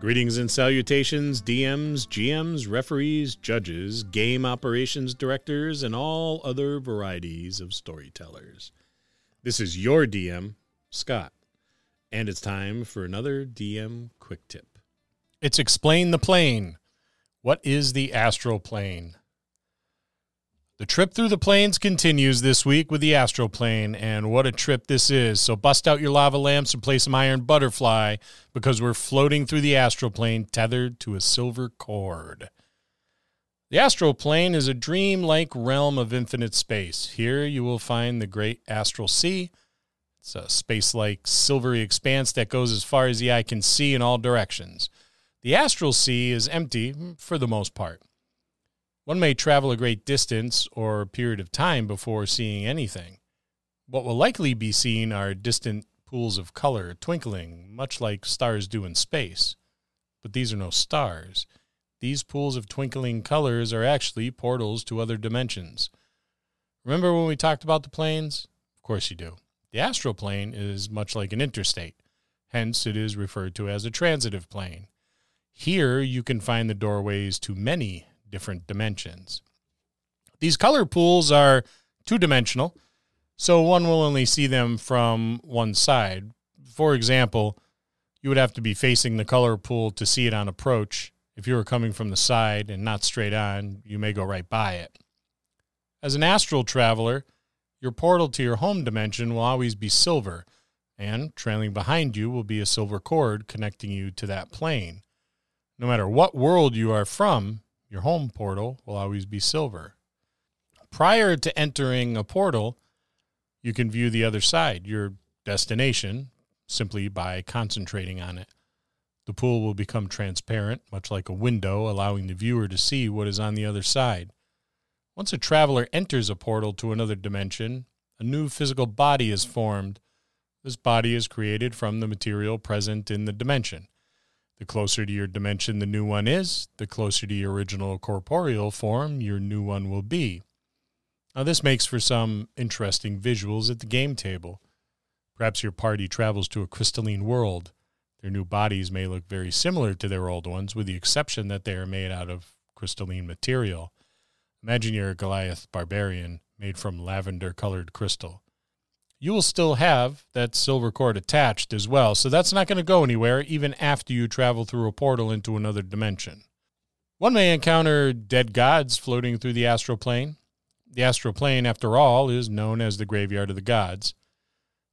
Greetings and salutations, DMs, GMs, referees, judges, game operations directors, and all other varieties of storytellers. This is your DM, Scott, and it's time for another DM quick tip. It's Explain the Plane. What is the astral plane? The trip through the planes continues this week with the astral plane, and what a trip this is. So bust out your lava lamps and play some iron butterfly because we're floating through the astral plane tethered to a silver cord. The astral plane is a dream-like realm of infinite space. Here you will find the great astral sea. It's a space-like silvery expanse that goes as far as the eye can see in all directions. The astral sea is empty for the most part. One may travel a great distance or period of time before seeing anything. What will likely be seen are distant pools of color twinkling, much like stars do in space. But these are no stars. These pools of twinkling colors are actually portals to other dimensions. Remember when we talked about the planes? Of course you do. The astral plane is much like an interstate, hence, it is referred to as a transitive plane. Here you can find the doorways to many different dimensions. These color pools are two dimensional, so one will only see them from one side. For example, you would have to be facing the color pool to see it on approach. If you were coming from the side and not straight on, you may go right by it. As an astral traveler, your portal to your home dimension will always be silver, and trailing behind you will be a silver cord connecting you to that plane. No matter what world you are from, your home portal will always be silver. Prior to entering a portal, you can view the other side, your destination, simply by concentrating on it. The pool will become transparent, much like a window, allowing the viewer to see what is on the other side. Once a traveler enters a portal to another dimension, a new physical body is formed. This body is created from the material present in the dimension. The closer to your dimension the new one is, the closer to your original corporeal form your new one will be. Now, this makes for some interesting visuals at the game table. Perhaps your party travels to a crystalline world. Their new bodies may look very similar to their old ones, with the exception that they are made out of crystalline material. Imagine you're a Goliath barbarian made from lavender colored crystal you will still have that silver cord attached as well. So that's not going to go anywhere even after you travel through a portal into another dimension. One may encounter dead gods floating through the astral plane. The astral plane, after all, is known as the graveyard of the gods.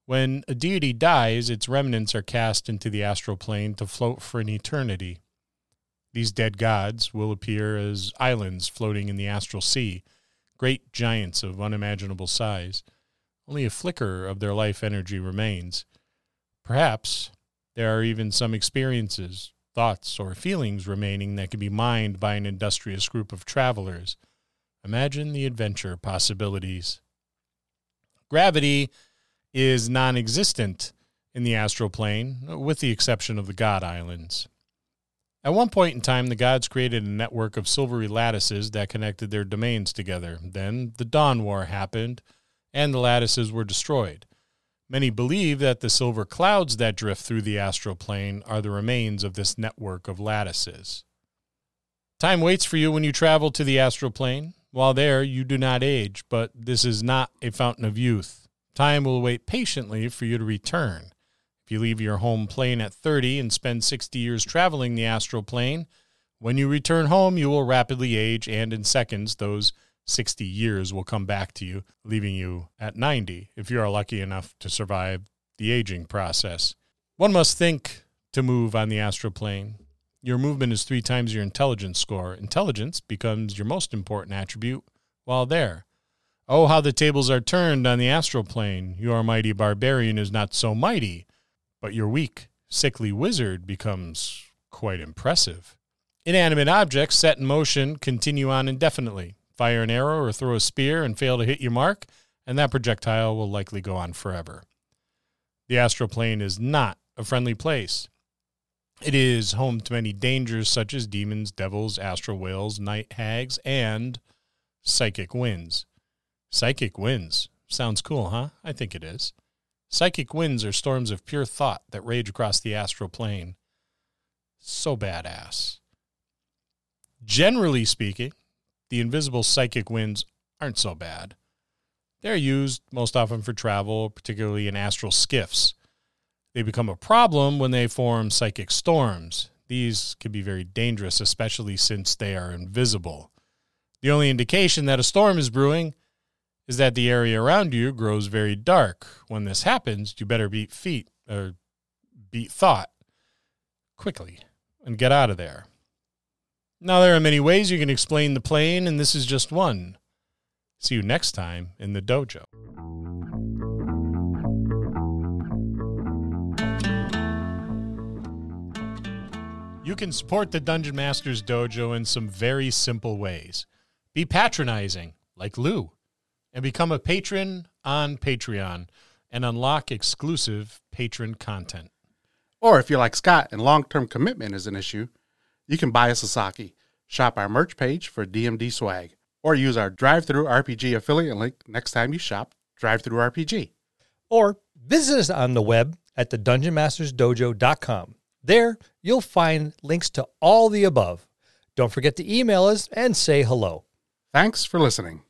When a deity dies, its remnants are cast into the astral plane to float for an eternity. These dead gods will appear as islands floating in the astral sea, great giants of unimaginable size. Only a flicker of their life energy remains. Perhaps there are even some experiences, thoughts, or feelings remaining that can be mined by an industrious group of travelers. Imagine the adventure possibilities. Gravity is non existent in the astral plane, with the exception of the God Islands. At one point in time, the gods created a network of silvery lattices that connected their domains together. Then the Dawn War happened, and the lattices were destroyed. Many believe that the silver clouds that drift through the astral plane are the remains of this network of lattices. Time waits for you when you travel to the astral plane. While there, you do not age, but this is not a fountain of youth. Time will wait patiently for you to return. If you leave your home plane at 30 and spend 60 years traveling the astral plane, when you return home, you will rapidly age, and in seconds, those 60 years will come back to you, leaving you at 90 if you are lucky enough to survive the aging process. One must think to move on the astral plane. Your movement is three times your intelligence score. Intelligence becomes your most important attribute while there. Oh, how the tables are turned on the astral plane. Your mighty barbarian is not so mighty, but your weak, sickly wizard becomes quite impressive. Inanimate objects set in motion continue on indefinitely fire an arrow or throw a spear and fail to hit your mark, and that projectile will likely go on forever. The astral plane is not a friendly place. It is home to many dangers such as demons, devils, astral whales, night hags, and psychic winds. Psychic winds. Sounds cool, huh? I think it is. Psychic winds are storms of pure thought that rage across the astral plane. so badass. Generally speaking, the invisible psychic winds aren't so bad. They're used most often for travel, particularly in astral skiffs. They become a problem when they form psychic storms. These can be very dangerous, especially since they are invisible. The only indication that a storm is brewing is that the area around you grows very dark. When this happens, you better beat feet or beat thought quickly and get out of there. Now, there are many ways you can explain the plane, and this is just one. See you next time in the dojo. You can support the Dungeon Masters Dojo in some very simple ways. Be patronizing, like Lou, and become a patron on Patreon and unlock exclusive patron content. Or if you're like Scott and long term commitment is an issue, you can buy us a Sasaki, shop our merch page for DMD swag, or use our DriveThruRPG affiliate link next time you shop DriveThruRPG. Or visit us on the web at the dungeonmastersdojo.com. There, you'll find links to all the above. Don't forget to email us and say hello. Thanks for listening.